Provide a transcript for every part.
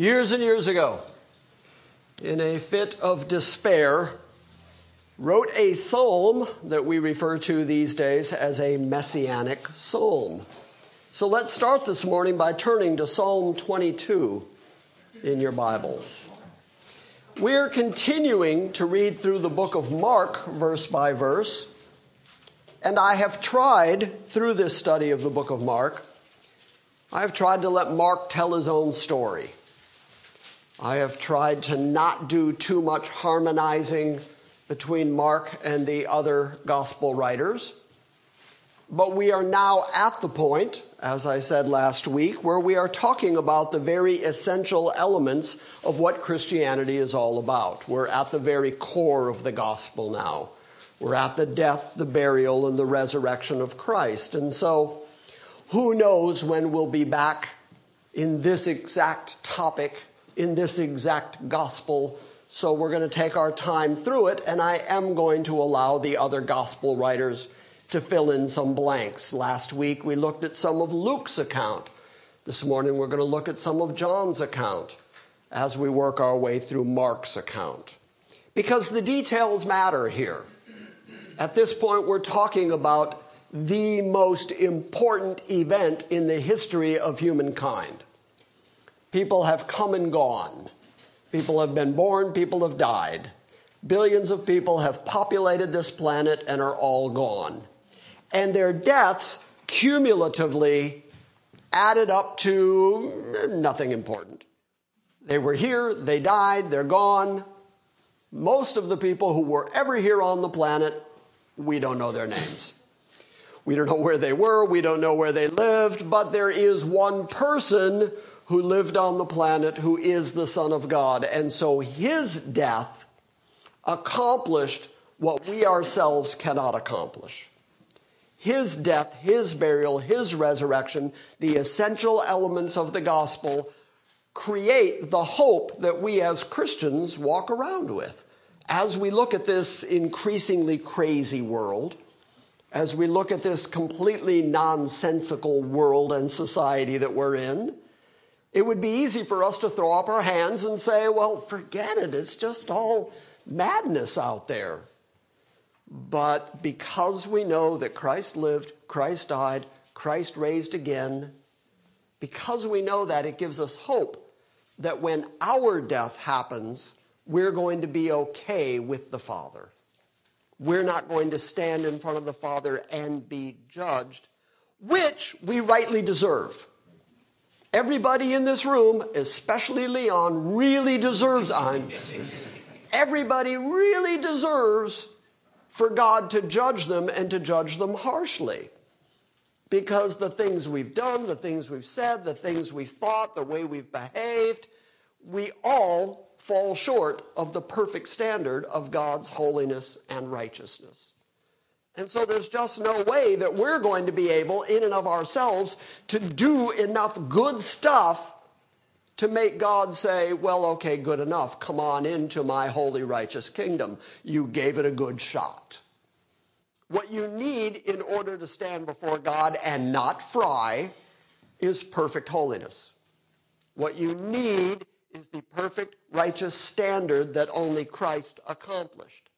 Years and years ago, in a fit of despair, wrote a psalm that we refer to these days as a messianic psalm. So let's start this morning by turning to Psalm 22 in your Bibles. We're continuing to read through the book of Mark, verse by verse, and I have tried through this study of the book of Mark I have tried to let Mark tell his own story. I have tried to not do too much harmonizing between Mark and the other gospel writers. But we are now at the point, as I said last week, where we are talking about the very essential elements of what Christianity is all about. We're at the very core of the gospel now. We're at the death, the burial, and the resurrection of Christ. And so, who knows when we'll be back in this exact topic, in this exact gospel. So we're going to take our time through it, and I am going to allow the other gospel writers to fill in some blanks. Last week we looked at some of Luke's account. This morning we're going to look at some of John's account as we work our way through Mark's account. Because the details matter here. At this point, we're talking about the most important event in the history of humankind. People have come and gone. People have been born, people have died. Billions of people have populated this planet and are all gone. And their deaths cumulatively added up to nothing important. They were here, they died, they're gone. Most of the people who were ever here on the planet, we don't know their names. We don't know where they were, we don't know where they lived, but there is one person who lived on the planet who is the Son of God. And so his death accomplished what we ourselves cannot accomplish. His death, his burial, his resurrection, the essential elements of the gospel create the hope that we as Christians walk around with. As we look at this increasingly crazy world, as we look at this completely nonsensical world and society that we're in, it would be easy for us to throw up our hands and say, well, forget it. It's just all madness out there. But because we know that Christ lived, Christ died, Christ raised again, because we know that, it gives us hope that when our death happens, we're going to be okay with the Father we're not going to stand in front of the Father and be judged, which we rightly deserve. Everybody in this room, especially Leon, really deserves, I'm, everybody really deserves for God to judge them and to judge them harshly. Because the things we've done, the things we've said, the things we've thought, the way we've behaved, we all fall short of the perfect standard of God's holiness and righteousness. And so there's just no way that we're going to be able, in and of ourselves, to do enough good stuff to make God say, well, okay, good enough. Come on into my holy, righteous kingdom. You gave it a good shot. What you need in order to stand before God and not fry is perfect holiness. What you need is the perfect righteous standard that only Christ accomplished.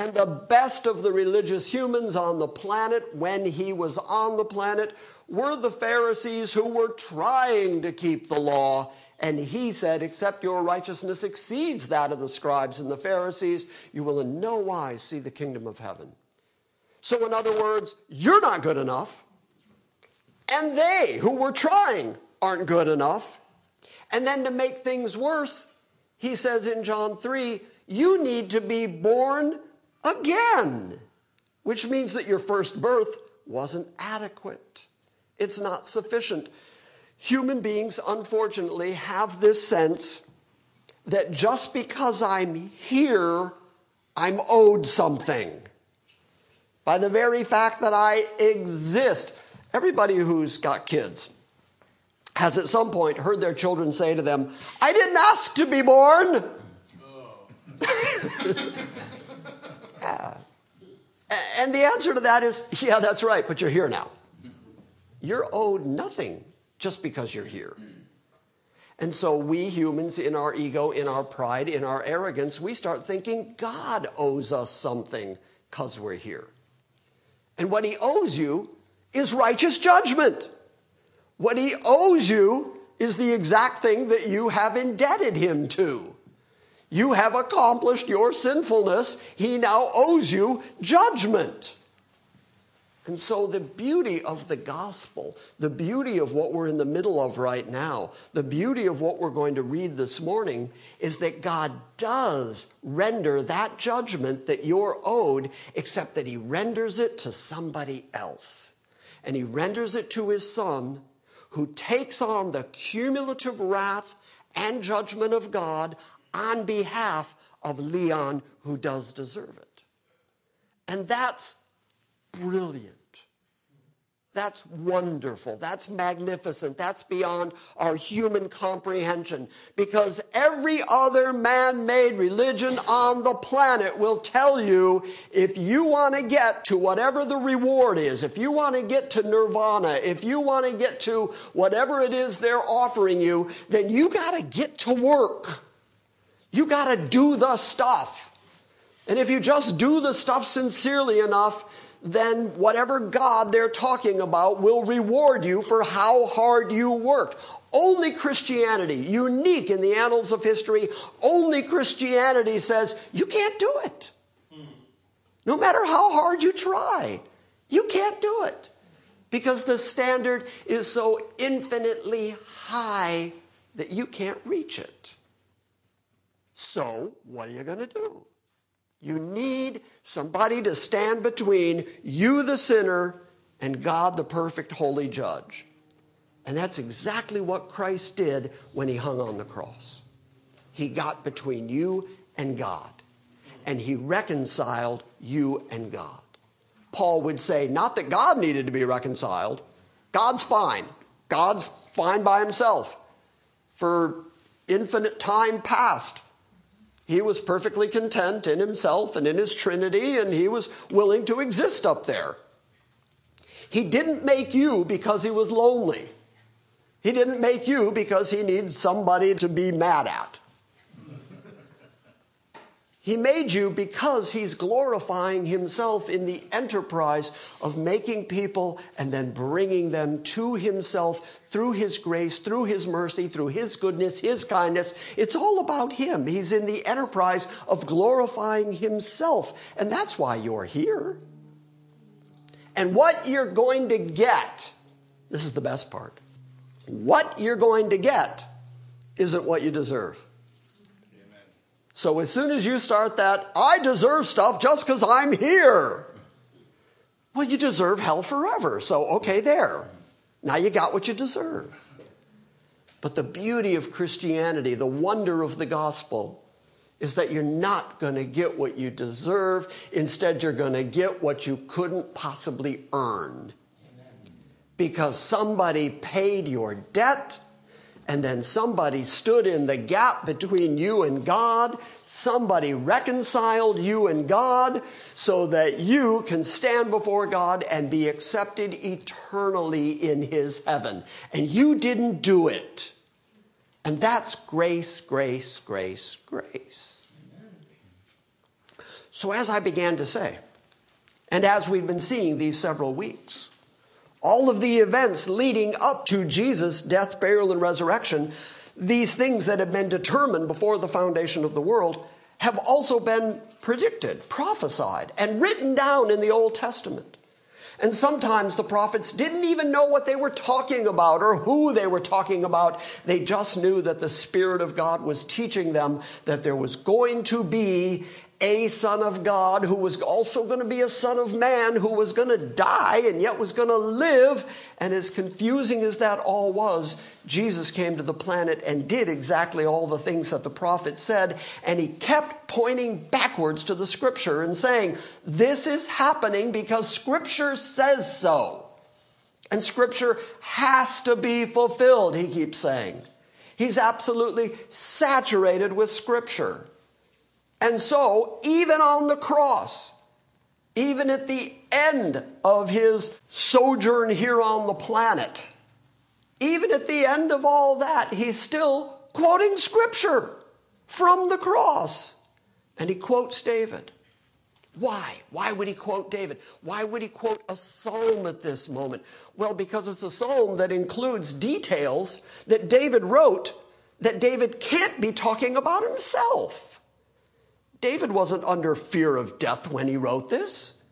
And the best of the religious humans on the planet when he was on the planet were the Pharisees who were trying to keep the law. And he said, Except your righteousness exceeds that of the scribes and the Pharisees, you will in no wise see the kingdom of heaven. So, in other words, you're not good enough. And they who were trying aren't good enough. And then to make things worse, he says in John 3, you need to be born again, which means that your first birth wasn't adequate. It's not sufficient. Human beings, unfortunately, have this sense that just because I'm here, I'm owed something. By the very fact that I exist. Everybody who's got kids, has at some point heard their children say to them, I didn't ask to be born. yeah. Oh. And the answer to that is, yeah, that's right, but you're here now. You're owed nothing just because you're here. And so we humans, in our ego, in our pride, in our arrogance, we start thinking God owes us something because we're here. And what he owes you is righteous judgment. What he owes you is the exact thing that you have indebted him to. You have accomplished your sinfulness. He now owes you judgment. And so, the beauty of the gospel, the beauty of what we're in the middle of right now, the beauty of what we're going to read this morning is that God does render that judgment that you're owed, except that He renders it to somebody else. And He renders it to His Son, who takes on the cumulative wrath and judgment of God on behalf of Leon, who does deserve it. And that's brilliant. That's wonderful. That's magnificent. That's beyond our human comprehension. Because every other man made religion on the planet will tell you if you want to get to whatever the reward is, if you want to get to nirvana, if you want to get to whatever it is they're offering you, then you got to get to work. You got to do the stuff. And if you just do the stuff sincerely enough, then whatever God they're talking about will reward you for how hard you worked. Only Christianity, unique in the annals of history, only Christianity says you can't do it. No matter how hard you try, you can't do it. Because the standard is so infinitely high that you can't reach it. So, what are you going to do? You need somebody to stand between you, the sinner, and God, the perfect holy judge. And that's exactly what Christ did when he hung on the cross. He got between you and God, and he reconciled you and God. Paul would say, not that God needed to be reconciled, God's fine. God's fine by himself. For infinite time past, he was perfectly content in himself and in his Trinity, and he was willing to exist up there. He didn't make you because he was lonely. He didn't make you because he needs somebody to be mad at. He made you because he's glorifying himself in the enterprise of making people and then bringing them to himself through his grace, through his mercy, through his goodness, his kindness. It's all about him. He's in the enterprise of glorifying himself. And that's why you're here. And what you're going to get, this is the best part. What you're going to get isn't what you deserve. So as soon as you start that, I deserve stuff just because I'm here. Well, you deserve hell forever. So, okay, there. Now you got what you deserve. But the beauty of Christianity, the wonder of the gospel, is that you're not going to get what you deserve. Instead, you're going to get what you couldn't possibly earn. Because somebody paid your debt and then somebody stood in the gap between you and God. Somebody reconciled you and God so that you can stand before God and be accepted eternally in His heaven. And you didn't do it. And that's grace, grace, grace, grace. So, as I began to say, and as we've been seeing these several weeks, all of the events leading up to Jesus' death, burial, and resurrection, these things that have been determined before the foundation of the world, have also been predicted, prophesied, and written down in the Old Testament. And sometimes the prophets didn't even know what they were talking about or who they were talking about. They just knew that the Spirit of God was teaching them that there was going to be a son of God who was also going to be a son of man who was going to die and yet was going to live. And as confusing as that all was, Jesus came to the planet and did exactly all the things that the prophet said. And he kept pointing backwards to the scripture and saying, This is happening because scripture says so. And scripture has to be fulfilled, he keeps saying. He's absolutely saturated with scripture. And so, even on the cross, even at the end of his sojourn here on the planet, even at the end of all that, he's still quoting scripture from the cross. And he quotes David. Why? Why would he quote David? Why would he quote a psalm at this moment? Well, because it's a psalm that includes details that David wrote that David can't be talking about himself. David wasn't under fear of death when he wrote this,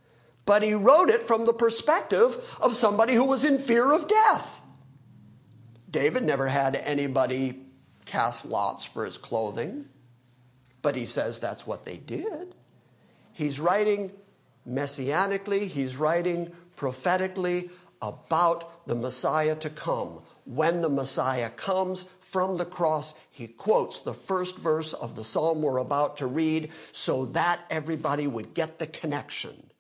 but he wrote it from the perspective of somebody who was in fear of death. David never had anybody cast lots for his clothing, but he says that's what they did. He's writing messianically, he's writing prophetically about the Messiah to come. When the Messiah comes from the cross, he quotes the first verse of the psalm we're about to read so that everybody would get the connection.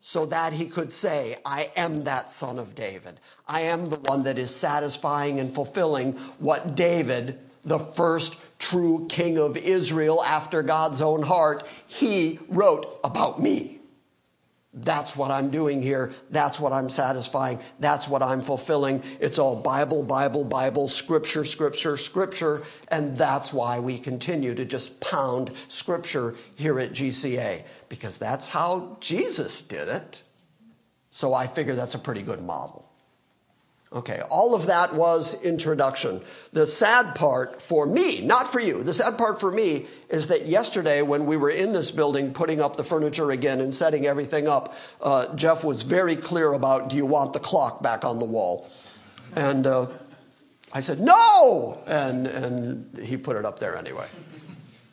So that he could say, I am that son of David. I am the one that is satisfying and fulfilling what David the first true king of Israel after God's own heart, he wrote about me. That's what I'm doing here. That's what I'm satisfying. That's what I'm fulfilling. It's all Bible, Bible, Bible, Scripture, Scripture, Scripture. And that's why we continue to just pound Scripture here at GCA, because that's how Jesus did it. So I figure that's a pretty good model. Okay, all of that was introduction. The sad part for me, not for you, the sad part for me is that yesterday when we were in this building putting up the furniture again and setting everything up, uh, Jeff was very clear about do you want the clock back on the wall? And uh, I said, no! And, and he put it up there anyway.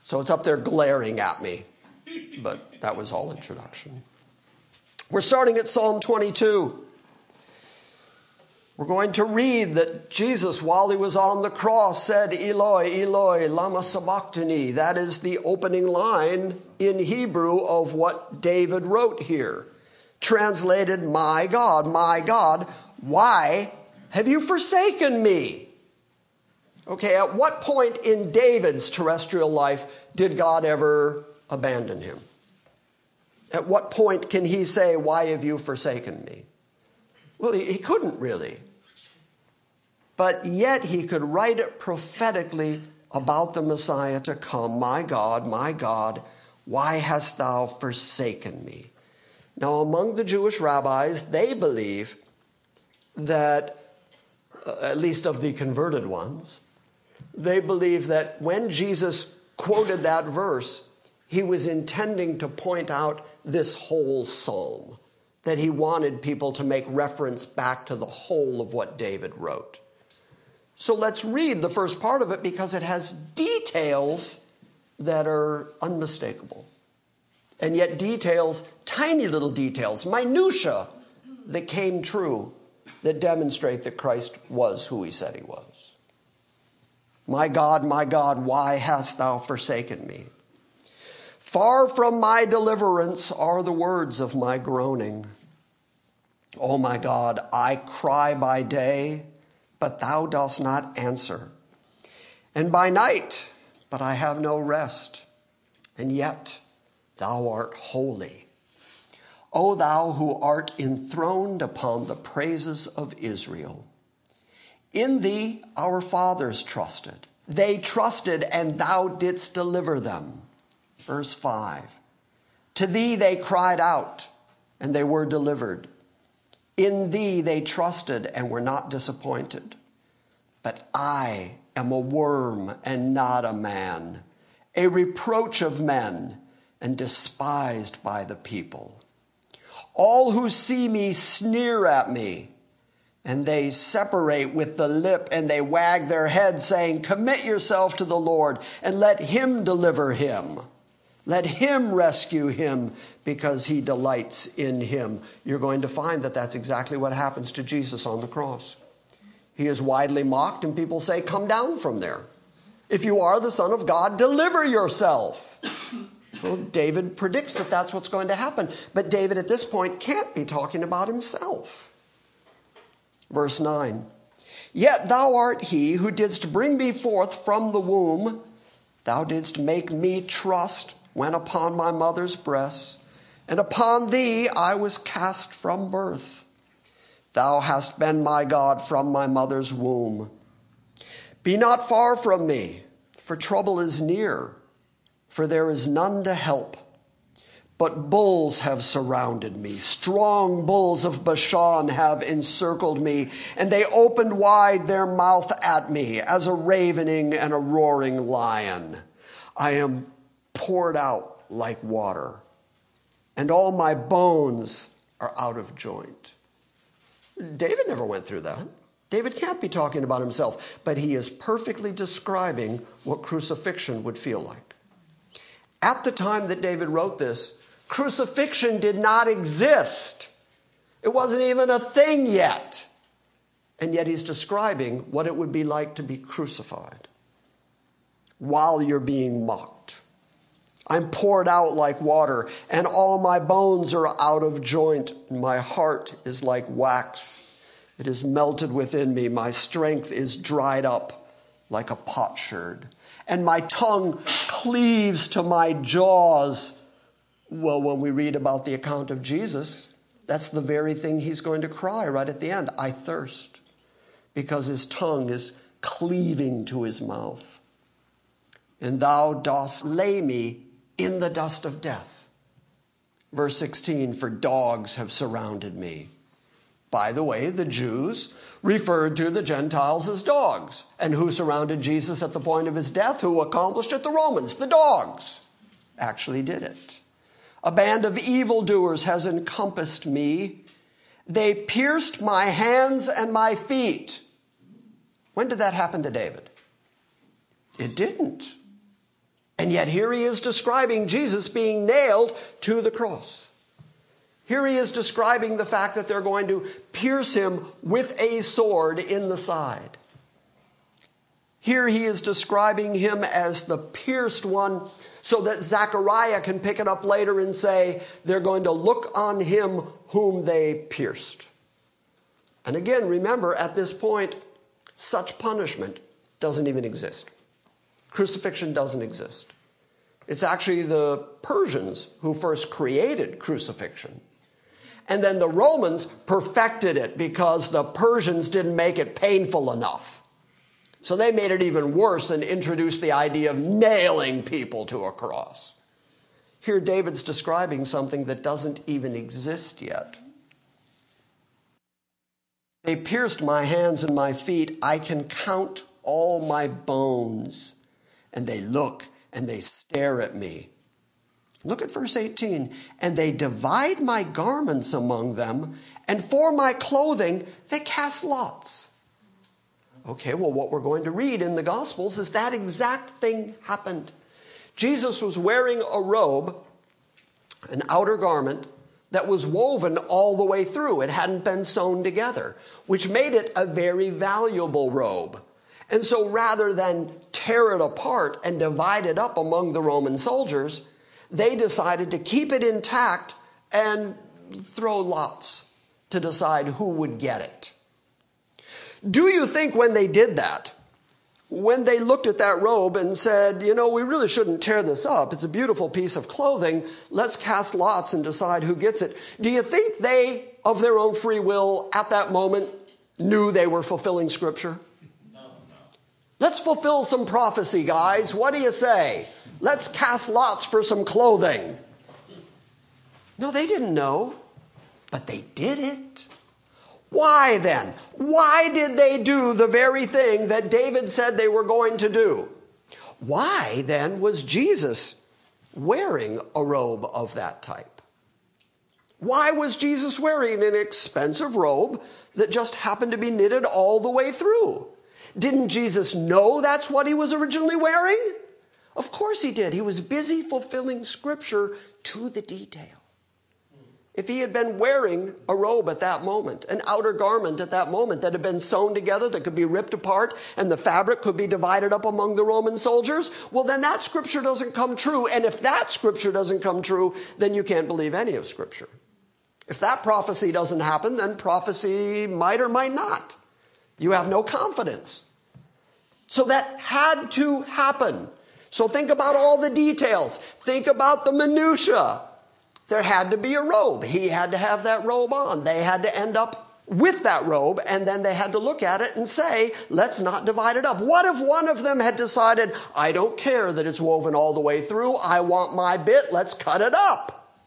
So it's up there glaring at me. But that was all introduction. We're starting at Psalm 22. We're going to read that Jesus, while he was on the cross, said, Eloi, Eloi, lama sabachthani. That is the opening line in Hebrew of what David wrote here. Translated, My God, my God, why have you forsaken me? Okay, at what point in David's terrestrial life did God ever abandon him? At what point can he say, Why have you forsaken me? Well, he, couldn't really but yet he could write it prophetically about the Messiah to come. My God, my God, why hast thou forsaken me? Now, among the Jewish rabbis, they believe that, uh, at least of the converted ones, they believe that when Jesus quoted that verse, he was intending to point out this whole psalm, that he wanted people to make reference back to the whole of what David wrote. So let's read the first part of it because it has details that are unmistakable. And yet, details, tiny little details, minutiae that came true that demonstrate that Christ was who he said he was. My God, my God, why hast thou forsaken me? Far from my deliverance are the words of my groaning. Oh my God, I cry by day but thou dost not answer. And by night, but I have no rest. And yet thou art holy. O thou who art enthroned upon the praises of Israel. In thee our fathers trusted. They trusted, and thou didst deliver them. Verse 5. To thee they cried out, and they were delivered. In thee they trusted and were not disappointed. But I am a worm and not a man, a reproach of men and despised by the people. All who see me sneer at me, and they separate with the lip and they wag their head, saying, Commit yourself to the Lord and let him deliver him. Let him rescue him because he delights in him. You're going to find that that's exactly what happens to Jesus on the cross. He is widely mocked, and people say, Come down from there. If you are the Son of God, deliver yourself. Well, David predicts that that's what's going to happen. But David at this point can't be talking about himself. Verse 9 Yet thou art he who didst bring me forth from the womb. Thou didst make me trust when upon my mother's breast, and upon thee I was cast from birth. Thou hast been my God from my mother's womb. Be not far from me, for trouble is near, for there is none to help. But bulls have surrounded me. Strong bulls of Bashan have encircled me, and they opened wide their mouth at me as a ravening and a roaring lion. I am poured out like water, and all my bones are out of joint. David never went through that. David can't be talking about himself, but he is perfectly describing what crucifixion would feel like. At the time that David wrote this, crucifixion did not exist. It wasn't even a thing yet. And yet he's describing what it would be like to be crucified while you're being mocked. I'm poured out like water, and all my bones are out of joint. My heart is like wax. It is melted within me. My strength is dried up like a potsherd, and my tongue cleaves to my jaws. Well, when we read about the account of Jesus, that's the very thing he's going to cry right at the end I thirst, because his tongue is cleaving to his mouth. And thou dost lay me in the dust of death. Verse 16 For dogs have surrounded me. By the way, the Jews referred to the Gentiles as dogs. And who surrounded Jesus at the point of his death? Who accomplished it? The Romans, the dogs, actually did it. A band of evildoers has encompassed me. They pierced my hands and my feet. When did that happen to David? It didn't. And yet, here he is describing Jesus being nailed to the cross. Here he is describing the fact that they're going to pierce him with a sword in the side. Here he is describing him as the pierced one so that Zechariah can pick it up later and say, they're going to look on him whom they pierced. And again, remember, at this point, such punishment doesn't even exist. Crucifixion doesn't exist. It's actually the Persians who first created crucifixion. And then the Romans perfected it because the Persians didn't make it painful enough. So they made it even worse and introduced the idea of nailing people to a cross. Here, David's describing something that doesn't even exist yet. They pierced my hands and my feet. I can count all my bones. And they look and they stare at me. Look at verse 18. And they divide my garments among them, and for my clothing they cast lots. Okay, well, what we're going to read in the Gospels is that exact thing happened. Jesus was wearing a robe, an outer garment, that was woven all the way through. It hadn't been sewn together, which made it a very valuable robe. And so rather than tear it apart and divide it up among the Roman soldiers, they decided to keep it intact and throw lots to decide who would get it. Do you think when they did that, when they looked at that robe and said, you know, we really shouldn't tear this up, it's a beautiful piece of clothing, let's cast lots and decide who gets it, do you think they, of their own free will, at that moment, knew they were fulfilling Scripture? Let's fulfill some prophecy, guys. What do you say? Let's cast lots for some clothing. No, they didn't know, but they did it. Why then? Why did they do the very thing that David said they were going to do? Why then was Jesus wearing a robe of that type? Why was Jesus wearing an expensive robe that just happened to be knitted all the way through? Didn't Jesus know that's what he was originally wearing? Of course he did. He was busy fulfilling scripture to the detail. If he had been wearing a robe at that moment, an outer garment at that moment that had been sewn together, that could be ripped apart, and the fabric could be divided up among the Roman soldiers, well, then that scripture doesn't come true. And if that scripture doesn't come true, then you can't believe any of scripture. If that prophecy doesn't happen, then prophecy might or might not. You have no confidence. So that had to happen. So think about all the details. Think about the minutia. There had to be a robe. He had to have that robe on. They had to end up with that robe, and then they had to look at it and say, let's not divide it up. What if one of them had decided, I don't care that it's woven all the way through, I want my bit, let's cut it up?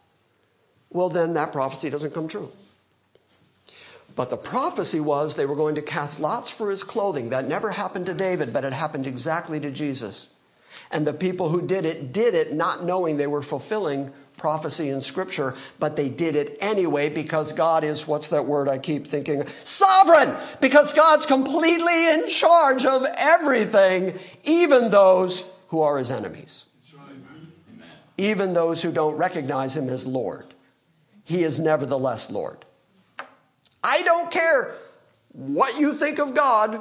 Well, then that prophecy doesn't come true. But the prophecy was they were going to cast lots for his clothing. That never happened to David, but it happened exactly to Jesus. And the people who did it did it not knowing they were fulfilling prophecy in Scripture, but they did it anyway because God is, what's that word I keep thinking? Sovereign! Because God's completely in charge of everything, even those who are his enemies. Even those who don't recognize him as Lord. He is nevertheless Lord. I don't care what you think of God,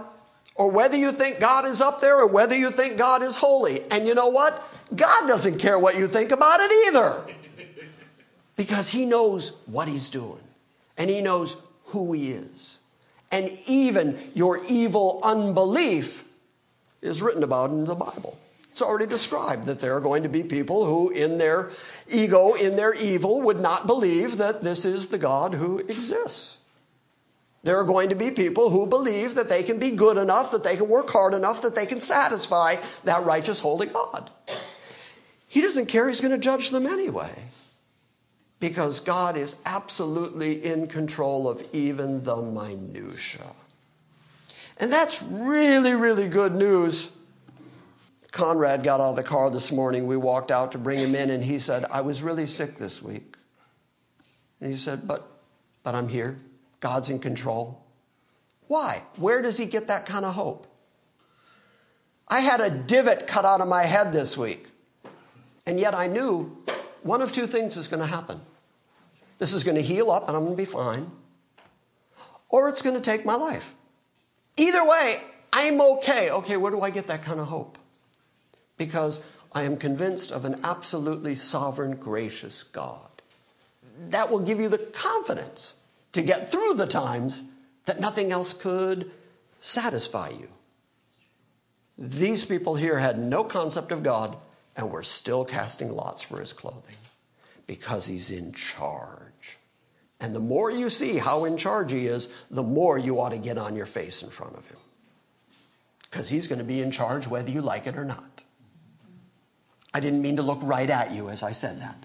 or whether you think God is up there, or whether you think God is holy. And you know what? God doesn't care what you think about it either because he knows what he's doing and he knows who he is. And even your evil unbelief is written about in the Bible. It's already described that there are going to be people who, in their ego, in their evil, would not believe that this is the God who exists. There are going to be people who believe that they can be good enough, that they can work hard enough, that they can satisfy that righteous, holy God. He doesn't care, he's going to judge them anyway because God is absolutely in control of even the minutia. And that's really, really good news. Conrad got out of the car this morning. We walked out to bring him in, and he said, I was really sick this week. And he said, But, but I'm here. God's in control. Why? Where does he get that kind of hope? I had a divot cut out of my head this week, and yet I knew one of two things is going to happen. This is going to heal up and I'm going to be fine, or it's going to take my life. Either way, I'm okay. Okay, where do I get that kind of hope? Because I am convinced of an absolutely sovereign, gracious God. That will give you the confidence to get through the times that nothing else could satisfy you. These people here had no concept of God and were still casting lots for his clothing because he's in charge. And the more you see how in charge he is, the more you ought to get on your face in front of him. Because he's going to be in charge whether you like it or not. I didn't mean to look right at you as I said that.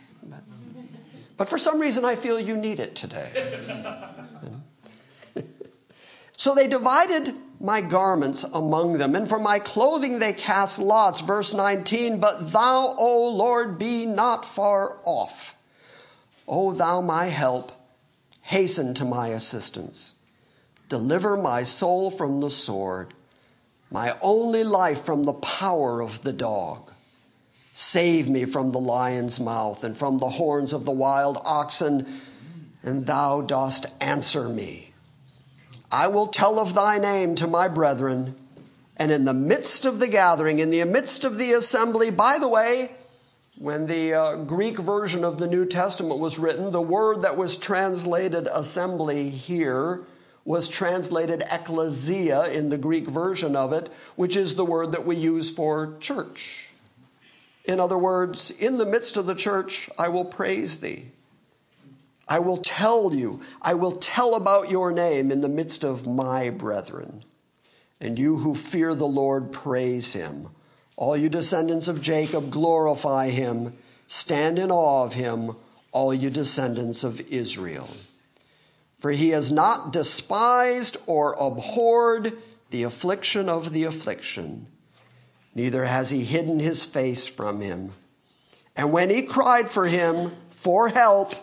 But, for some reason, I feel you need it today. so they divided my garments among them, and for my clothing they cast lots. Verse 19, but thou, O Lord, be not far off. O thou my help, hasten to my assistance. Deliver my soul from the sword, my only life from the power of the dog. Save me from the lion's mouth and from the horns of the wild oxen, and thou dost answer me. I will tell of thy name to my brethren, and in the midst of the gathering, in the midst of the assembly, by the way, when the uh, Greek version of the New Testament was written, the word that was translated assembly here was translated ecclesia in the Greek version of it, which is the word that we use for church. In other words, in the midst of the church, I will praise thee. I will tell you, I will tell about your name in the midst of my brethren. And you who fear the Lord, praise him. All you descendants of Jacob, glorify him. Stand in awe of him, all you descendants of Israel. For he has not despised or abhorred the affliction of the affliction, neither has he hidden his face from him. And when he cried for him for help,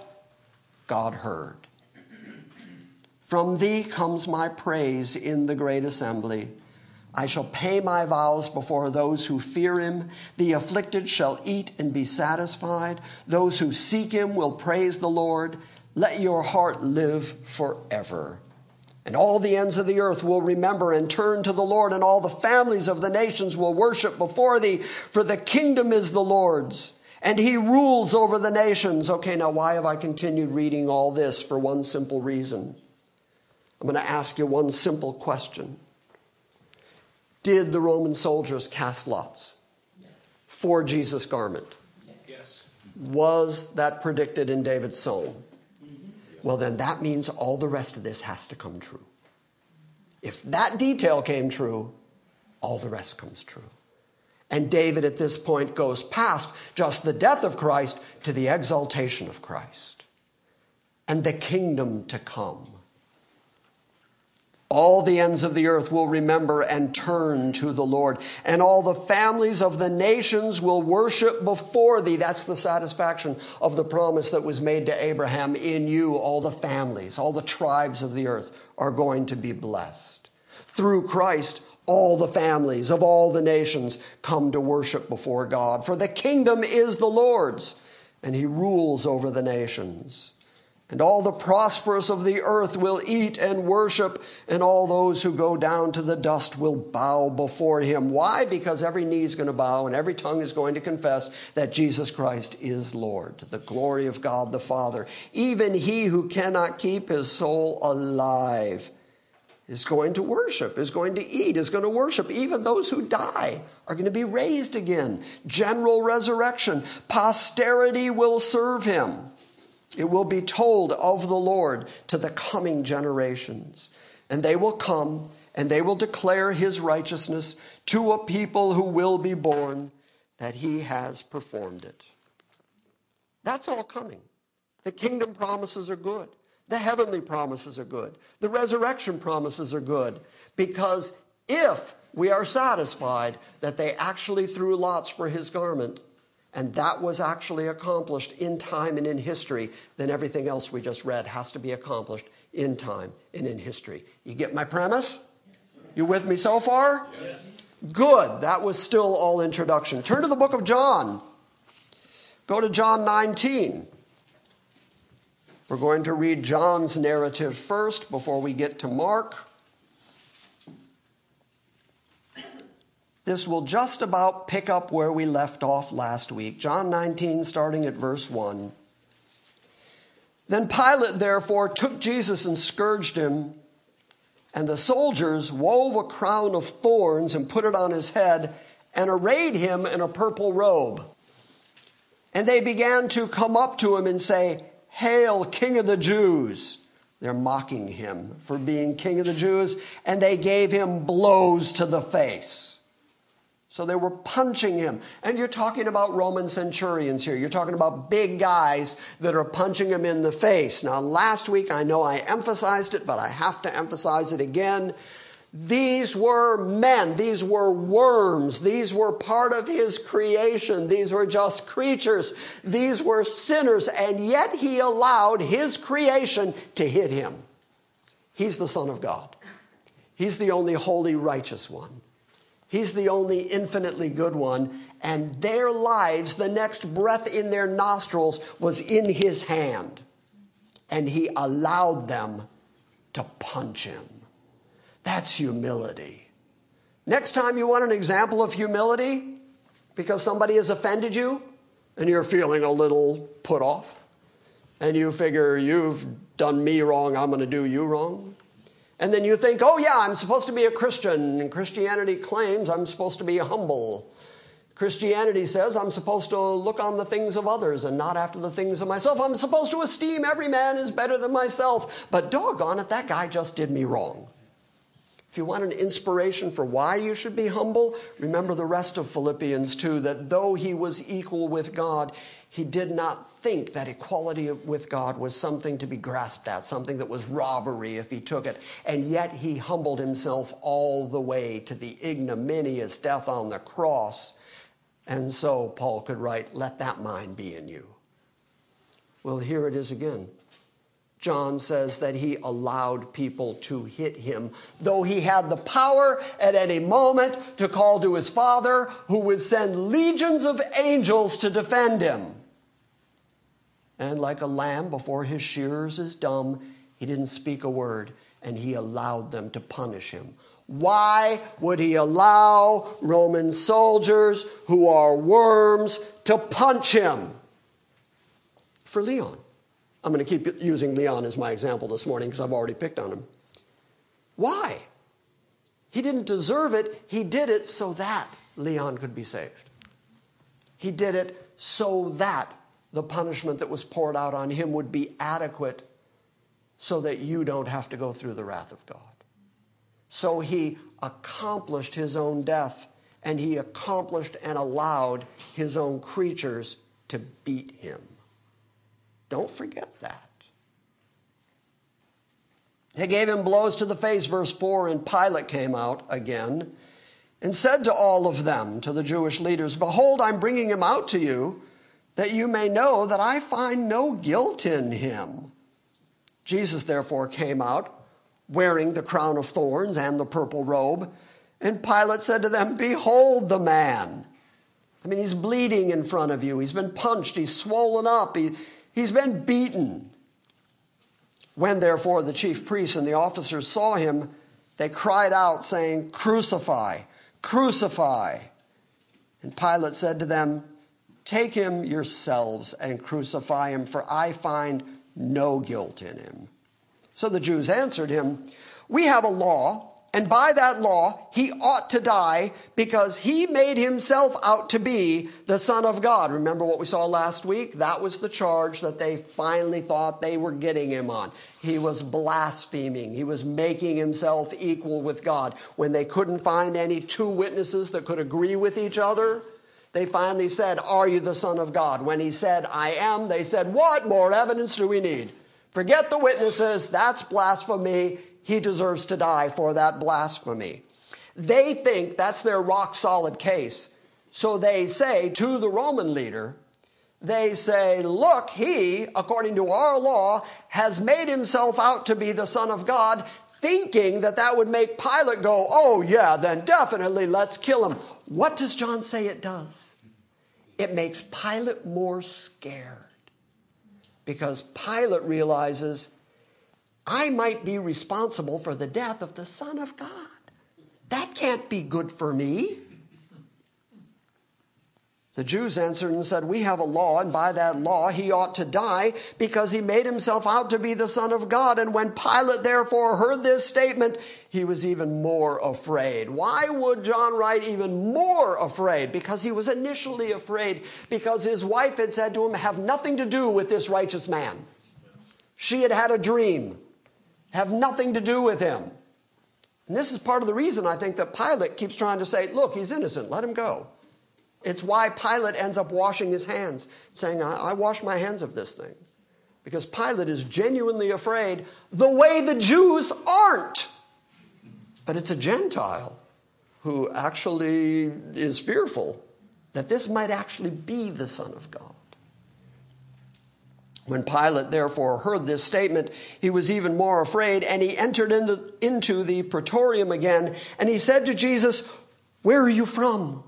God heard. From thee comes my praise in the great assembly. I shall pay my vows before those who fear him. The afflicted shall eat and be satisfied. Those who seek him will praise the Lord. Let your heart live forever. And all the ends of the earth will remember and turn to the Lord, and all the families of the nations will worship before thee, for the kingdom is the Lord's and he rules over the nations. Okay, now why have I continued reading all this? For one simple reason. I'm going to ask you one simple question Did the Roman soldiers cast lots for Jesus' garment? Yes. Was that predicted in David's psalm? Well, then that means all the rest of this has to come true. If that detail came true, all the rest comes true. And David at this point goes past just the death of Christ to the exaltation of Christ and the kingdom to come. All the ends of the earth will remember and turn to the Lord, and all the families of the nations will worship before thee. That's the satisfaction of the promise that was made to Abraham. In you, all the families, all the tribes of the earth are going to be blessed. Through Christ, all the families of all the nations come to worship before God. For the kingdom is the Lord's, and he rules over the nations. And all the prosperous of the earth will eat and worship, and all those who go down to the dust will bow before him. Why? Because every knee is going to bow and every tongue is going to confess that Jesus Christ is Lord, the glory of God the Father. Even he who cannot keep his soul alive is going to worship, is going to eat, is going to worship. Even those who die are going to be raised again. General resurrection. Posterity will serve him. It will be told of the Lord to the coming generations. And they will come and they will declare his righteousness to a people who will be born that he has performed it. That's all coming. The kingdom promises are good. The heavenly promises are good. The resurrection promises are good. Because if we are satisfied that they actually threw lots for his garment, and that was actually accomplished in time and in history, then everything else we just read has to be accomplished in time and in history. You get my premise? You with me so far? Yes. Good. That was still all introduction. Turn to the book of John. Go to John 19. We're going to read John's narrative first before we get to Mark. This will just about pick up where we left off last week. John 19, starting at verse 1. Then Pilate, therefore, took Jesus and scourged him, and the soldiers wove a crown of thorns and put it on his head and arrayed him in a purple robe. And they began to come up to him and say, Hail, King of the Jews! They're mocking him for being King of the Jews, and they gave him blows to the face. So they were punching him. And you're talking about Roman centurions here. You're talking about big guys that are punching him in the face. Now, last week, I know I emphasized it, but I have to emphasize it again. These were men. These were worms. These were part of his creation. These were just creatures. These were sinners. And yet he allowed his creation to hit him. He's the Son of God. He's the only holy, righteous one. He's the only infinitely good one. And their lives, the next breath in their nostrils, was in his hand. And he allowed them to punch him. That's humility. Next time you want an example of humility because somebody has offended you and you're feeling a little put off, and you figure you've done me wrong, I'm going to do you wrong. And then you think, oh, yeah, I'm supposed to be a Christian. And Christianity claims I'm supposed to be humble. Christianity says I'm supposed to look on the things of others and not after the things of myself. I'm supposed to esteem every man is better than myself. But doggone it, that guy just did me wrong. If you want an inspiration for why you should be humble, remember the rest of Philippians 2 that though he was equal with God, he did not think that equality with God was something to be grasped at, something that was robbery if he took it. And yet he humbled himself all the way to the ignominious death on the cross. And so Paul could write, Let that mind be in you. Well, here it is again. John says that he allowed people to hit him, though he had the power at any moment to call to his father, who would send legions of angels to defend him. And like a lamb before his shearers is dumb, he didn't speak a word, and he allowed them to punish him. Why would he allow Roman soldiers who are worms to punch him? For Leon. I'm going to keep using Leon as my example this morning because I've already picked on him. Why? He didn't deserve it. He did it so that Leon could be saved. He did it so that the punishment that was poured out on him would be adequate so that you don't have to go through the wrath of God. So he accomplished his own death and he accomplished and allowed his own creatures to beat him. Don't forget that. He gave him blows to the face, verse 4, and Pilate came out again and said to all of them, to the Jewish leaders, Behold, I'm bringing him out to you, that you may know that I find no guilt in him. Jesus therefore came out, wearing the crown of thorns and the purple robe. And Pilate said to them, Behold the man. I mean, he's bleeding in front of you. He's been punched. He's swollen up. He, he's been beaten. When therefore the chief priests and the officers saw him, they cried out, saying, Crucify, crucify. And Pilate said to them, Take him yourselves and crucify him, for I find no guilt in him. So the Jews answered him, We have a law and by that law, he ought to die because he made himself out to be the Son of God. Remember what we saw last week? That was the charge that they finally thought they were getting him on. He was blaspheming. He was making himself equal with God. When they couldn't find any two witnesses that could agree with each other, they finally said, Are you the Son of God? When he said, I am, they said, What more evidence do we need? Forget the witnesses. That's blasphemy he deserves to die for that blasphemy. They think that's their rock solid case. So they say to the Roman leader, they say, Look, he, according to our law, has made himself out to be the Son of God, thinking that that would make Pilate go, Oh, yeah, then definitely let's kill him. What does John say it does? It makes Pilate more scared because Pilate realizes I might be responsible for the death of the Son of God. That can't be good for me. The Jews answered and said, We have a law, and by that law he ought to die because he made himself out to be the Son of God. And when Pilate therefore heard this statement, he was even more afraid. Why would John write even more afraid? Because he was initially afraid because his wife had said to him, Have nothing to do with this righteous man. She had had a dream have nothing to do with him. And this is part of the reason I think that Pilate keeps trying to say, look, he's innocent, let him go. It's why Pilate ends up washing his hands, saying, I, I wash my hands of this thing. Because Pilate is genuinely afraid the way the Jews aren't. But it's a Gentile who actually is fearful that this might actually be the Son of God. When Pilate therefore heard this statement, he was even more afraid, and he entered into, into the praetorium again, and he said to Jesus, Where are you from?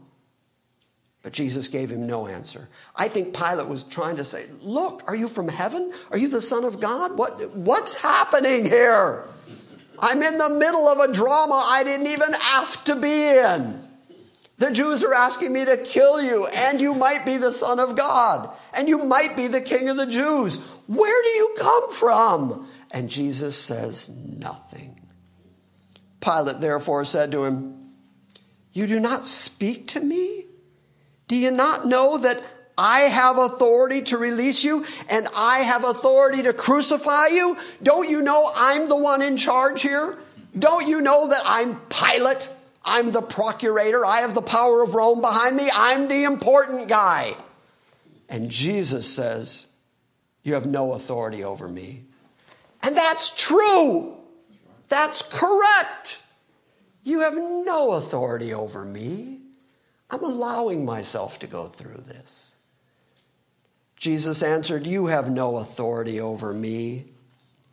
But Jesus gave him no answer. I think Pilate was trying to say, Look, are you from heaven? Are you the Son of God? What, what's happening here? I'm in the middle of a drama I didn't even ask to be in. The Jews are asking me to kill you, and you might be the Son of God, and you might be the King of the Jews. Where do you come from? And Jesus says nothing. Pilate therefore said to him, You do not speak to me? Do you not know that I have authority to release you and I have authority to crucify you? Don't you know I'm the one in charge here? Don't you know that I'm Pilate? I'm the procurator. I have the power of Rome behind me. I'm the important guy. And Jesus says, You have no authority over me. And that's true. That's correct. You have no authority over me. I'm allowing myself to go through this. Jesus answered, You have no authority over me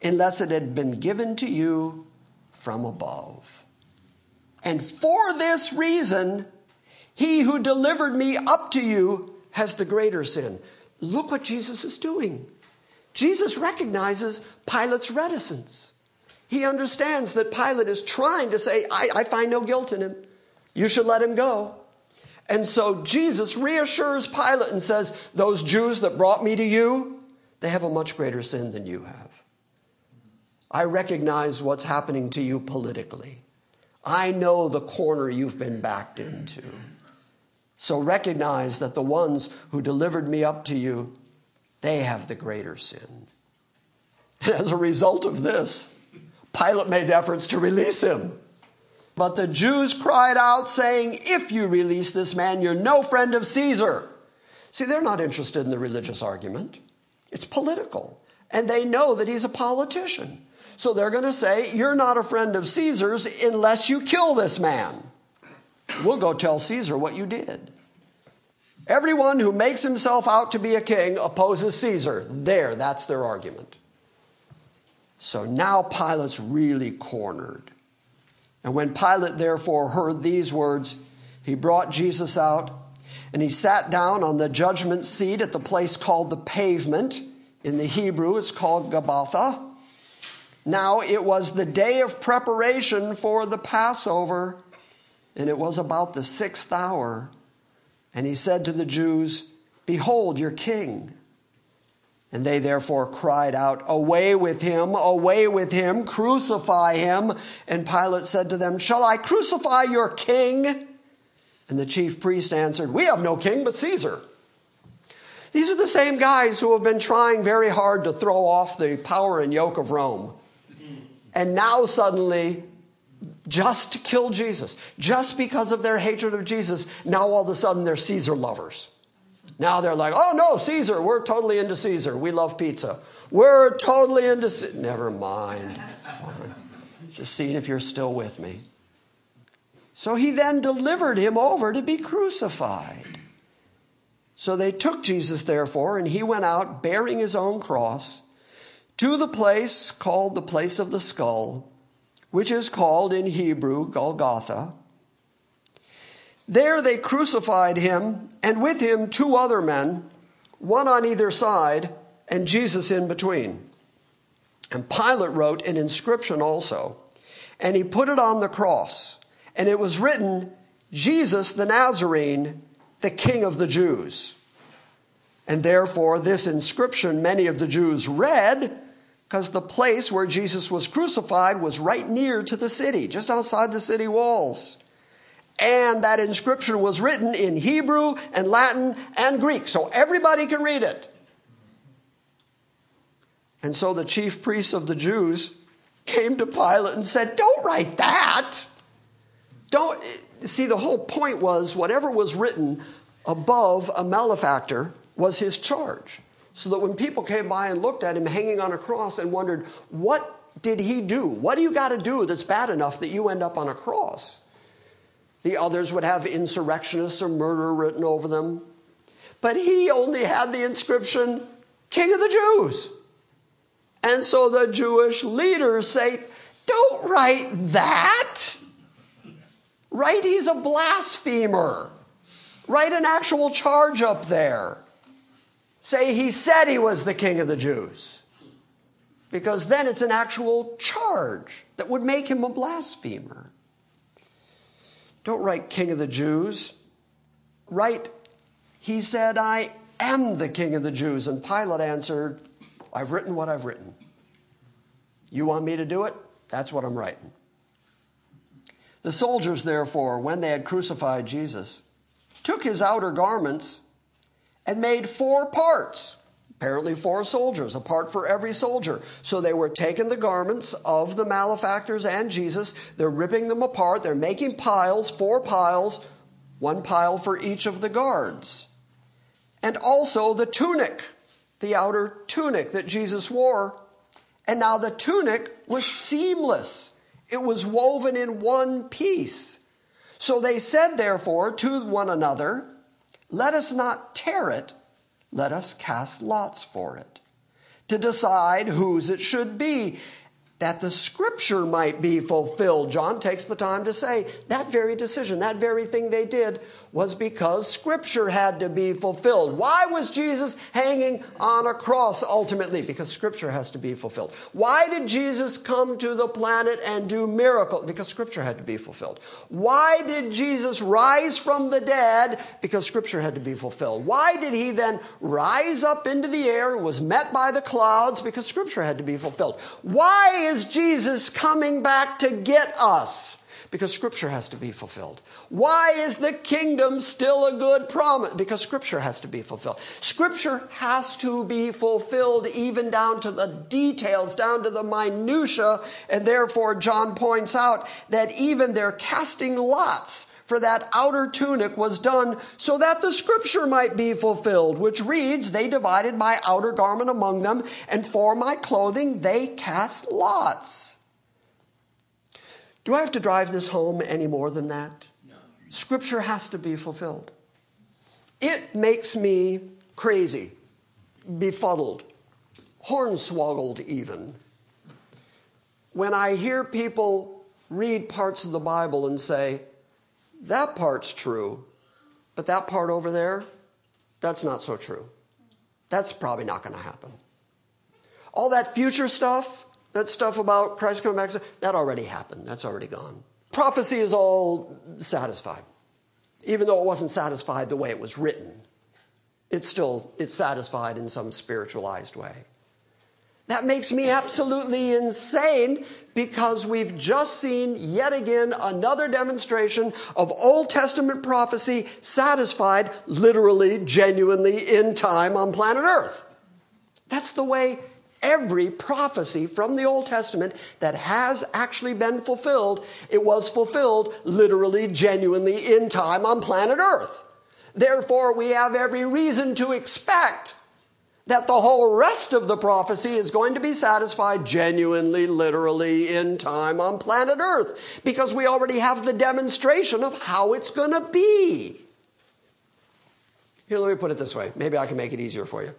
unless it had been given to you from above. And for this reason, he who delivered me up to you has the greater sin. Look what Jesus is doing. Jesus recognizes Pilate's reticence. He understands that Pilate is trying to say, I, I, find no guilt in him. You should let him go. And so Jesus reassures Pilate and says, Those Jews that brought me to you, they have a much greater sin than you have. I recognize what's happening to you politically. I know the corner you've been backed into. So recognize that the ones who delivered me up to you, they have the greater sin. And as a result of this, Pilate made efforts to release him. But the Jews cried out, saying, If you release this man, you're no friend of Caesar. See, they're not interested in the religious argument, it's political. And they know that he's a politician. So they're going to say, You're not a friend of Caesar's unless you kill this man. We'll go tell Caesar what you did. Everyone who makes himself out to be a king opposes Caesar. There, that's their argument. So now Pilate's really cornered. And when Pilate therefore heard these words, he brought Jesus out and he sat down on the judgment seat at the place called the pavement. In the Hebrew, it's called Gabbatha. Now it was the day of preparation for the Passover, and it was about the sixth hour. And he said to the Jews, Behold your king. And they therefore cried out, Away with him, away with him, crucify him. And Pilate said to them, Shall I crucify your king? And the chief priest answered, We have no king but Caesar. These are the same guys who have been trying very hard to throw off the power and yoke of Rome. And now suddenly, just to kill Jesus, just because of their hatred of Jesus, now all of a sudden they're Caesar lovers. Now they're like, oh no, Caesar, we're totally into Caesar. We love pizza. We're totally into. C-. Never mind. Fine. Just seeing if you're still with me. So he then delivered him over to be crucified. So they took Jesus, therefore, and he went out bearing his own cross to the place called the place of the skull, which is called in Hebrew Golgotha there they crucified him, and with him two other men, one on either side, and Jesus in between. And Pilate wrote an inscription also, and he put it on the cross, and it was written, Jesus the Nazarene, the King of the Jews. And therefore, this inscription many of the Jews read because the place where Jesus was crucified was right near to the city, just outside the city walls and that inscription was written in Hebrew and Latin and Greek, so everybody can read it. And so the chief priests of the Jews came to Pilate and said, Don't write that. Don't see the whole point was whatever was written above a malefactor was his charge. So that when people came by and looked at him hanging on a cross and wondered, What did he do? What do you got to do that's bad enough that you end up on a cross? The others would have insurrectionists or murder written over them. But he only had the inscription, King of the Jews. And so the Jewish leaders say, Don't write that. Write he's a blasphemer. Write an actual charge up there. Say he said he was the king of the Jews. Because then it's an actual charge that would make him a blasphemer. Don't write King of the Jews. Write, He said, I am the King of the Jews. And Pilate answered, I've written what I've written. You want me to do it? That's what I'm writing. The soldiers, therefore, when they had crucified Jesus, took his outer garments and made four parts apparently four soldiers, a part for every soldier. So they were taking the garments of the malefactors and Jesus, they're ripping them apart, they're making piles, four piles, one pile for each of the guards. And also the tunic, the outer tunic that Jesus wore. And now the tunic was seamless. It was woven in one piece. So they said, therefore, to one another, Let us not tear it let us cast lots for it to decide whose it should be that the scripture might be fulfilled. John takes the time to say that very decision, that very thing they did was because scripture had to be fulfilled. Why was Jesus hanging on a cross ultimately? Because scripture has to be fulfilled. Why did Jesus come to the planet and do miracles? Because scripture had to be fulfilled. Why did Jesus rise from the dead? Because scripture had to be fulfilled. Why did he then rise up into the air was met by the clouds? Because scripture had to be fulfilled. Why is Jesus coming back to get us? Because Scripture has to be fulfilled. Why is the kingdom still a good promise? Because Scripture has to be fulfilled. Scripture has to be fulfilled even down to the details, down to the minutiae, and therefore John points out that even their casting lots for that outer tunic was done so that the scripture might be fulfilled, which reads, They divided my outer garment among them, and for my clothing they cast lots. Do I have to drive this home any more than that? No. Scripture has to be fulfilled. It makes me crazy, befuddled, hornswoggled even, when I hear people read parts of the Bible and say, that part's true, but that part over there, that's not so true. That's probably not going to happen. All that future stuff, that stuff about Christ coming back, that already happened. That's already gone. Prophecy is all satisfied. Even though it wasn't satisfied the way it was written, it's still it's satisfied in some spiritualized way. That makes me absolutely insane because we've just seen yet again another demonstration of Old Testament prophecy satisfied literally, genuinely in time on planet Earth. That's the way every prophecy from the Old Testament that has actually been fulfilled, it was fulfilled literally, genuinely in time on planet Earth. Therefore, we have every reason to expect that the whole rest of the prophecy is going to be satisfied genuinely, literally, in time on planet Earth, because we already have the demonstration of how it's going to be. Here, let me put it this way. Maybe I can make it easier for you.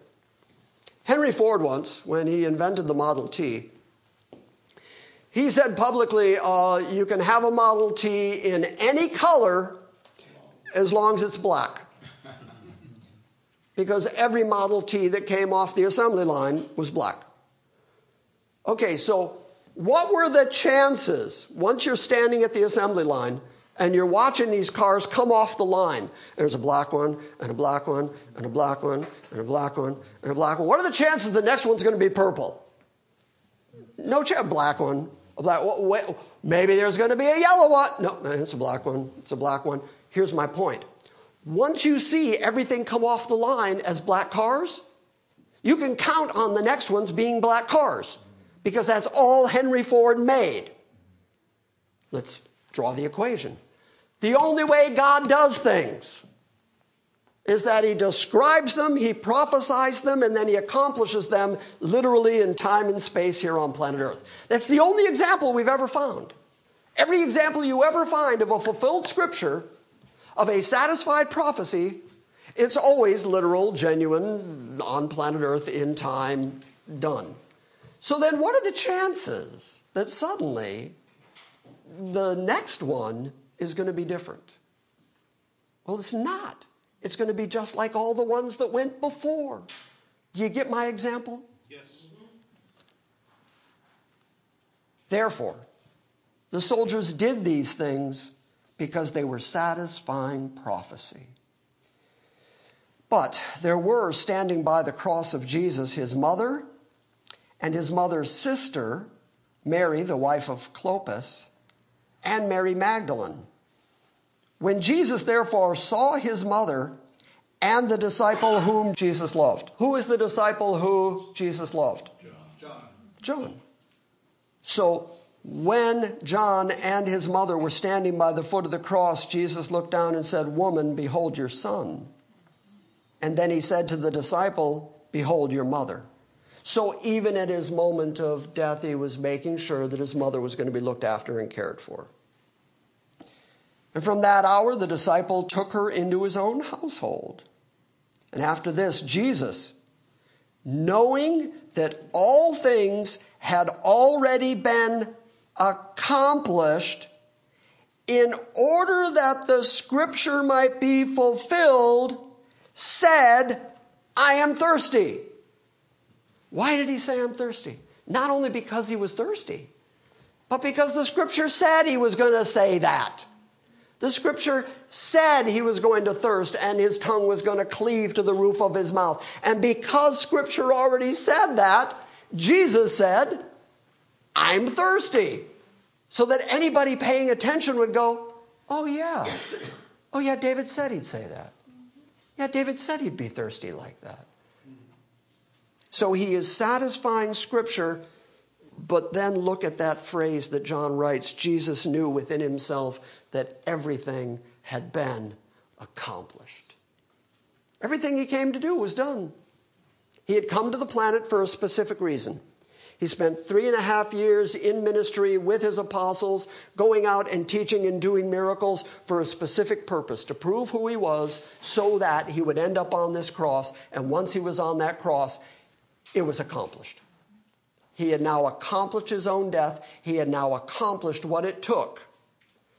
Henry Ford once, when he invented the Model T, he said publicly, uh, you can have a Model T in any color as long as it's black because every Model T that came off the assembly line was black. Okay, so what were the chances once you're standing at the assembly line and you're watching these cars come off the line? There's a black one, and a black one, and a black one, and a black one, and a black one. What are the chances the next one's going to be purple? No chance. Black one. A black. Wait, maybe there's going to be a yellow one. No, it's a black one. It's a black one. Here's my point. Once you see everything come off the line as black cars, you can count on the next ones being black cars because that's all Henry Ford made. Let's draw the equation. The only way God does things is that He describes them, He prophesies them, and then He accomplishes them literally in time and space here on planet Earth. That's the only example we've ever found. Every example you ever find of a fulfilled scripture of a satisfied prophecy, it's always literal, genuine, on planet Earth, in time, done. So then, what are the chances that suddenly the next one is going to be different? Well, it's not. It's going to be just like all the ones that went before. Do you get my example? Yes. Therefore, the soldiers did these things because they were satisfying prophecy. But there were standing by the cross of Jesus his mother and his mother's sister, Mary, the wife of Clopas, and Mary Magdalene. When Jesus therefore saw his mother and the disciple whom Jesus loved. Who is the disciple who Jesus loved? John. John. So when John and his mother were standing by the foot of the cross, Jesus looked down and said, Woman, behold your son. And then he said to the disciple, Behold your mother. So even at his moment of death, he was making sure that his mother was going to be looked after and cared for. And from that hour, the disciple took her into his own household. And after this, Jesus, knowing that all things had already been accomplished in order that the scripture might be fulfilled, said, I am thirsty. Why did he say I'm thirsty? Not only because he was thirsty, but because the scripture said he was going to say that. The scripture said he was going to thirst and his tongue was going to cleave to the roof of his mouth. And because scripture already said that, Jesus said, I'm thirsty. so that anybody paying attention would go, Oh, yeah. Oh, yeah, David said he'd say that. Yeah, David said he'd be thirsty like that. So he is satisfying Scripture, but then look at that phrase that John writes Jesus knew within himself that everything had been accomplished. Everything he came to do was done. He had come to the planet for a specific reason. He spent three and a half years in ministry with his apostles, going out and teaching and doing miracles for a specific purpose to prove who he was so that he would end up on this cross. And once he was on that cross, it was accomplished. He had now accomplished his own death. He had now accomplished what it took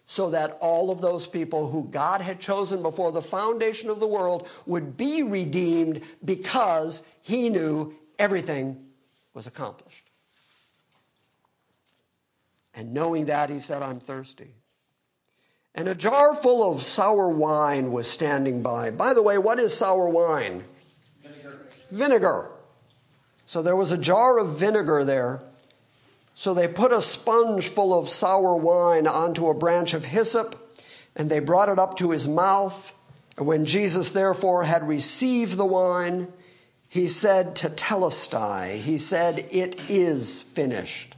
so that all of those people who God had chosen before the foundation of the world would be redeemed because he knew everything was accomplished. And knowing that, he said, I'm thirsty. And a jar full of sour wine was standing by. By the way, what is sour wine? Vinegar. Vinegar. So there was a jar of vinegar there. So they put a sponge full of sour wine onto a branch of hyssop, and they brought it up to his mouth. And when Jesus therefore had received the wine, he said tetelestai, he said, It is finished.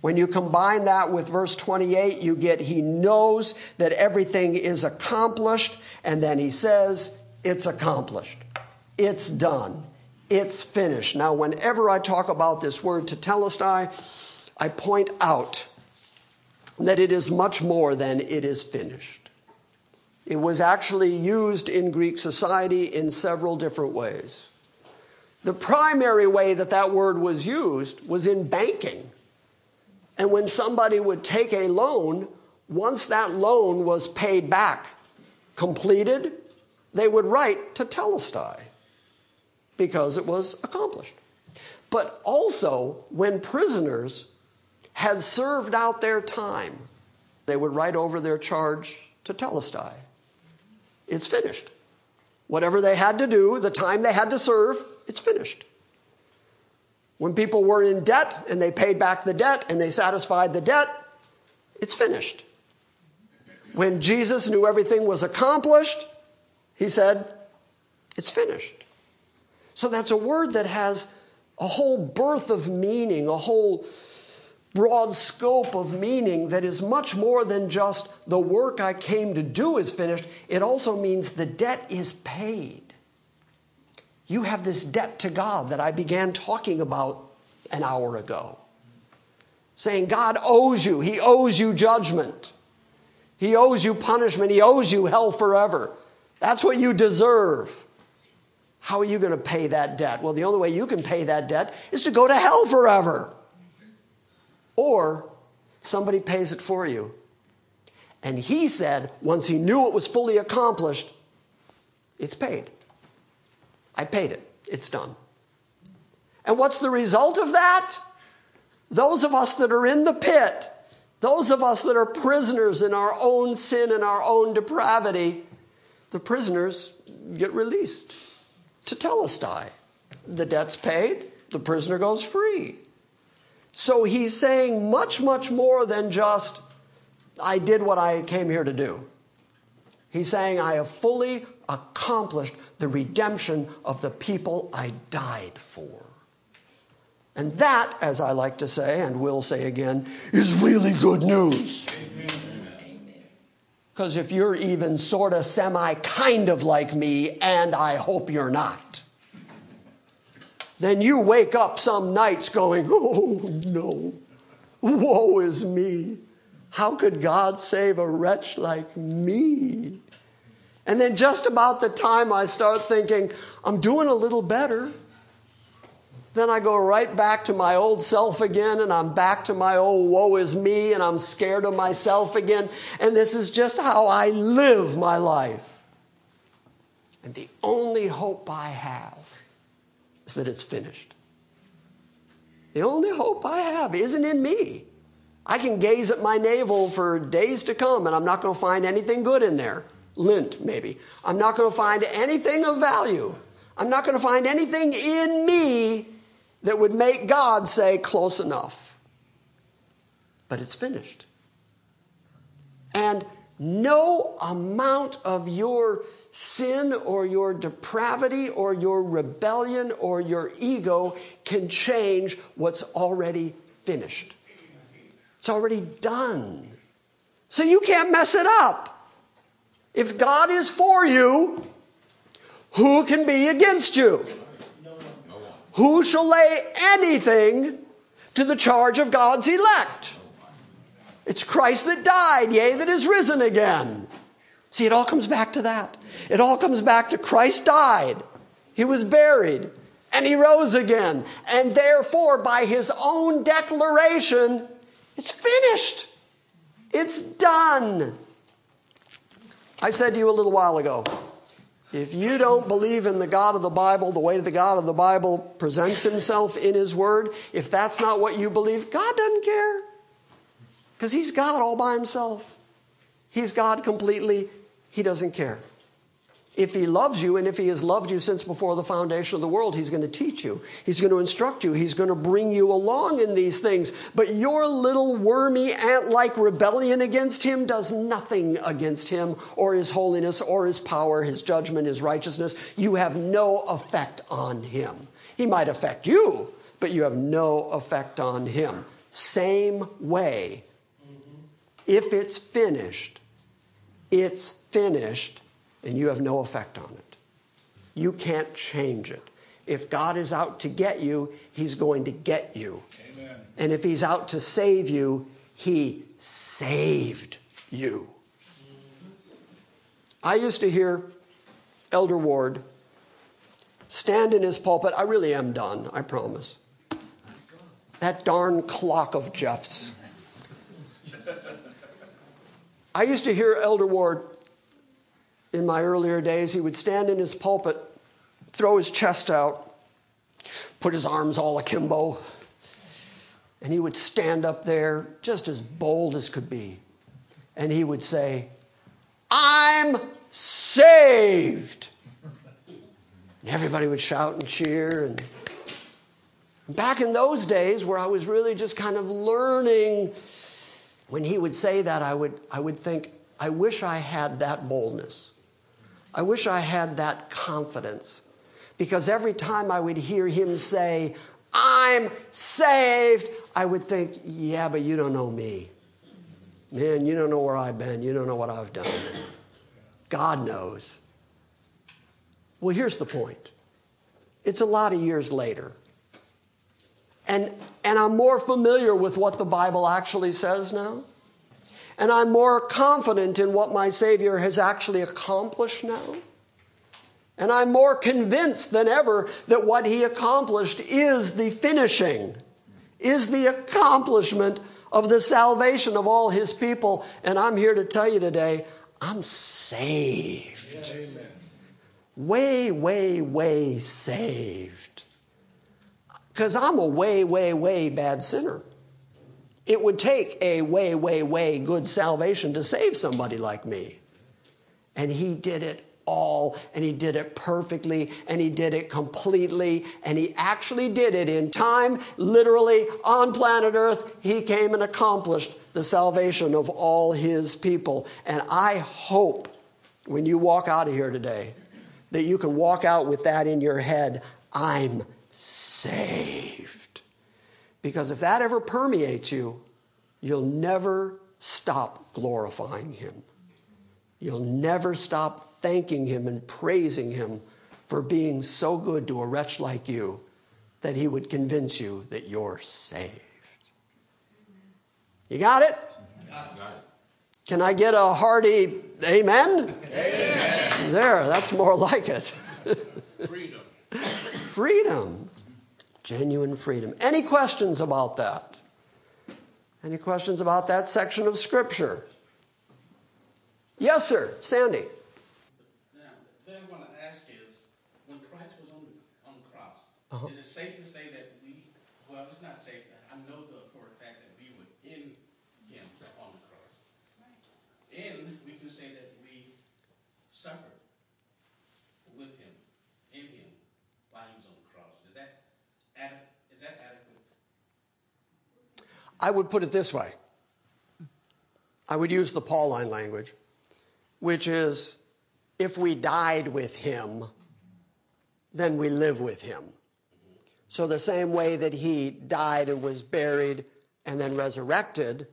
When you combine that with verse 28, you get he knows that everything is accomplished, and then he says, It's accomplished. It's done. It's finished. Now, whenever I talk about this word tetelestai, I point out that it is much more than it is finished. It was actually used in Greek society in several different ways. The primary way that that word was used was in banking. And when somebody would take a loan, once that loan was paid back, completed, they would write tetelestai because it was accomplished. But also, when prisoners had served out their time, they would write over their charge tetelestai. It's finished. Whatever they had to do, the time they had to serve, it's finished. When people were in debt and they paid back the debt and they satisfied the debt, it's finished. When Jesus knew everything was accomplished, he said, It's finished. So that's a word that has a whole birth of meaning, a whole broad scope of meaning that is much more than just the work I came to do is finished. It also means the debt is paid. You have this debt to God that I began talking about an hour ago. Saying God owes you, He owes you judgment, He owes you punishment, He owes you hell forever. That's what you deserve. How are you going to pay that debt? Well, the only way you can pay that debt is to go to hell forever. Or somebody pays it for you. And he said, once he knew it was fully accomplished, it's paid. I paid it. It's done. And what's the result of that? Those of us that are in the pit, those of us that are prisoners in our own sin and our own depravity, the prisoners get released tetelestai. The debt's paid, the prisoner goes free. So he's saying much, much more than just, I did what I came here to do. He's saying, I have fully accomplished the redemption of the people I died for. And that, as I like to say and will say again, is really good news. Because if you're even sort of semi kind of like me, and I hope you're not, then you wake up some nights going, oh no, woe is me. How could God save a wretch like me? And then just about the time I start thinking, I'm doing a little better, then I go right back to my old self again, and I'm back to my old woe is me, and I'm scared of myself again. And this is just how I live my life. And the only hope I have is that it's finished. The only hope I have isn't in me. I can gaze at my navel for days to come, and I'm not going to find anything good in there lint, maybe. I'm not going to find anything of value. I'm not going to find anything in me that would make God say, close enough. but it's finished. And no amount of your sin or your depravity or your rebellion or your ego can change what's already finished. It's already done. So you can't mess it up. If God is for you, who can be against you? Who shall lay anything to the charge of God's elect? It's Christ that died, yea, that is risen again. See, it all comes back to that. It all comes back to Christ died, he was buried, and he rose again. And therefore, by his own declaration, it's finished. It's done. I said to you a little while ago if you don't believe in the God of the Bible, the way the God of the Bible presents himself in his word, if that's not what you believe, God doesn't care. Because he's God all by himself. He's God completely. He doesn't care. If he loves you, and if he has loved you since before the foundation of the world, he's going to teach you. He's going to instruct you. He's going to bring you along in these things. But your little wormy ant like rebellion against him does nothing against him or his holiness or his power, his judgment, his righteousness. You have no effect on him. He might affect you, but you have no effect on him. Same way. If it's finished, it's finished and you have no effect on it. You can't change it. If God is out to get you, He's going to get you. Amen. And if He's out to save you, He saved you. I used to hear Elder Ward stand in his pulpit. I really am done, I promise. That darn clock of Jeff's. I used to hear Elder Ward in my earlier days, he would stand in his pulpit, throw his chest out, put his arms all akimbo, and he would stand up there just as bold as could be. And he would say, I'm saved. And everybody would shout and cheer. And back in those days where I was really just kind of learning, when he would say that, I would, I would think, I wish I had that boldness. I wish I had that confidence because every time I would hear him say, I'm saved, I would think, yeah, but you don't know me. Man, you don't know where I've been. You don't know what I've done. God knows. Well, here's the point it's a lot of years later. And, and I'm more familiar with what the Bible actually says now. And I'm more confident in what my Savior has actually accomplished now. And I'm more convinced than ever that what He accomplished is the finishing, is the accomplishment of the salvation of all His people. And I'm here to tell you today, I'm saved. Yes. Way, way, way saved. Because I'm a way, way, way bad sinner. It would take a way, way, way good salvation to save somebody like me. And he did it all, and he did it perfectly, and he did it completely, and he actually did it in time, literally on planet Earth. He came and accomplished the salvation of all his people. And I hope when you walk out of here today that you can walk out with that in your head I'm saved. Because if that ever permeates you, you'll never stop glorifying Him. You'll never stop thanking Him and praising Him for being so good to a wretch like you that He would convince you that you're saved. You got it? Got it. Can I get a hearty amen? Amen. There, that's more like it. Freedom. Freedom genuine freedom. Any questions about that? Any questions about that section of Scripture? Yes, sir. Sandy. Now, the thing I want to ask is when Christ was on the, on the cross, uh-huh. is it safe to say that we, well, it's not safe, I know the, for a fact that we were in Him on the cross. And we can say that we suffered I would put it this way I would use the Pauline language, which is if we died with him, then we live with him. So, the same way that he died and was buried and then resurrected,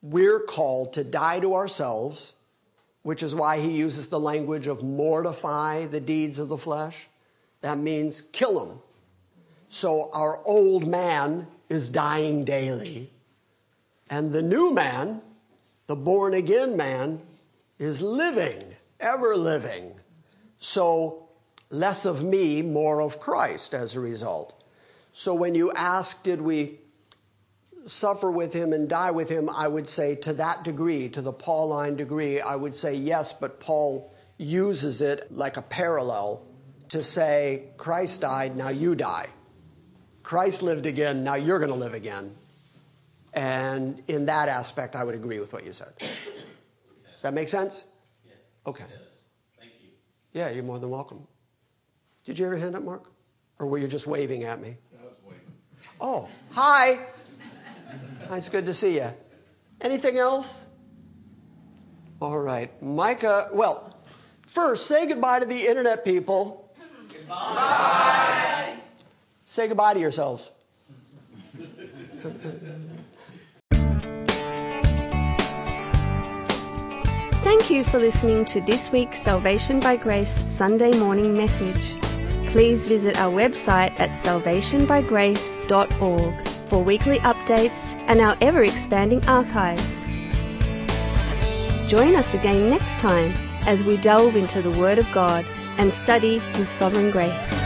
we're called to die to ourselves, which is why he uses the language of mortify the deeds of the flesh. That means kill them. So, our old man is dying daily, and the new man, the born again man, is living, ever living. So, less of me, more of Christ as a result. So, when you ask, did we suffer with him and die with him, I would say to that degree, to the Pauline degree, I would say yes, but Paul uses it like a parallel to say, Christ died, now you die. Christ lived again, now you're going to live again. And in that aspect, I would agree with what you said. Does that make sense? Yeah. Okay. It does. Thank you. Yeah, you're more than welcome. Did you ever hand up, Mark? Or were you just waving at me? I was waiting. Oh, hi. It's good to see you. Anything else? All right. Micah, well, first, say goodbye to the internet people. Goodbye. Say goodbye to yourselves. Thank you for listening to this week's Salvation by Grace Sunday morning message. Please visit our website at salvationbygrace.org for weekly updates and our ever expanding archives. Join us again next time as we delve into the Word of God and study His sovereign grace.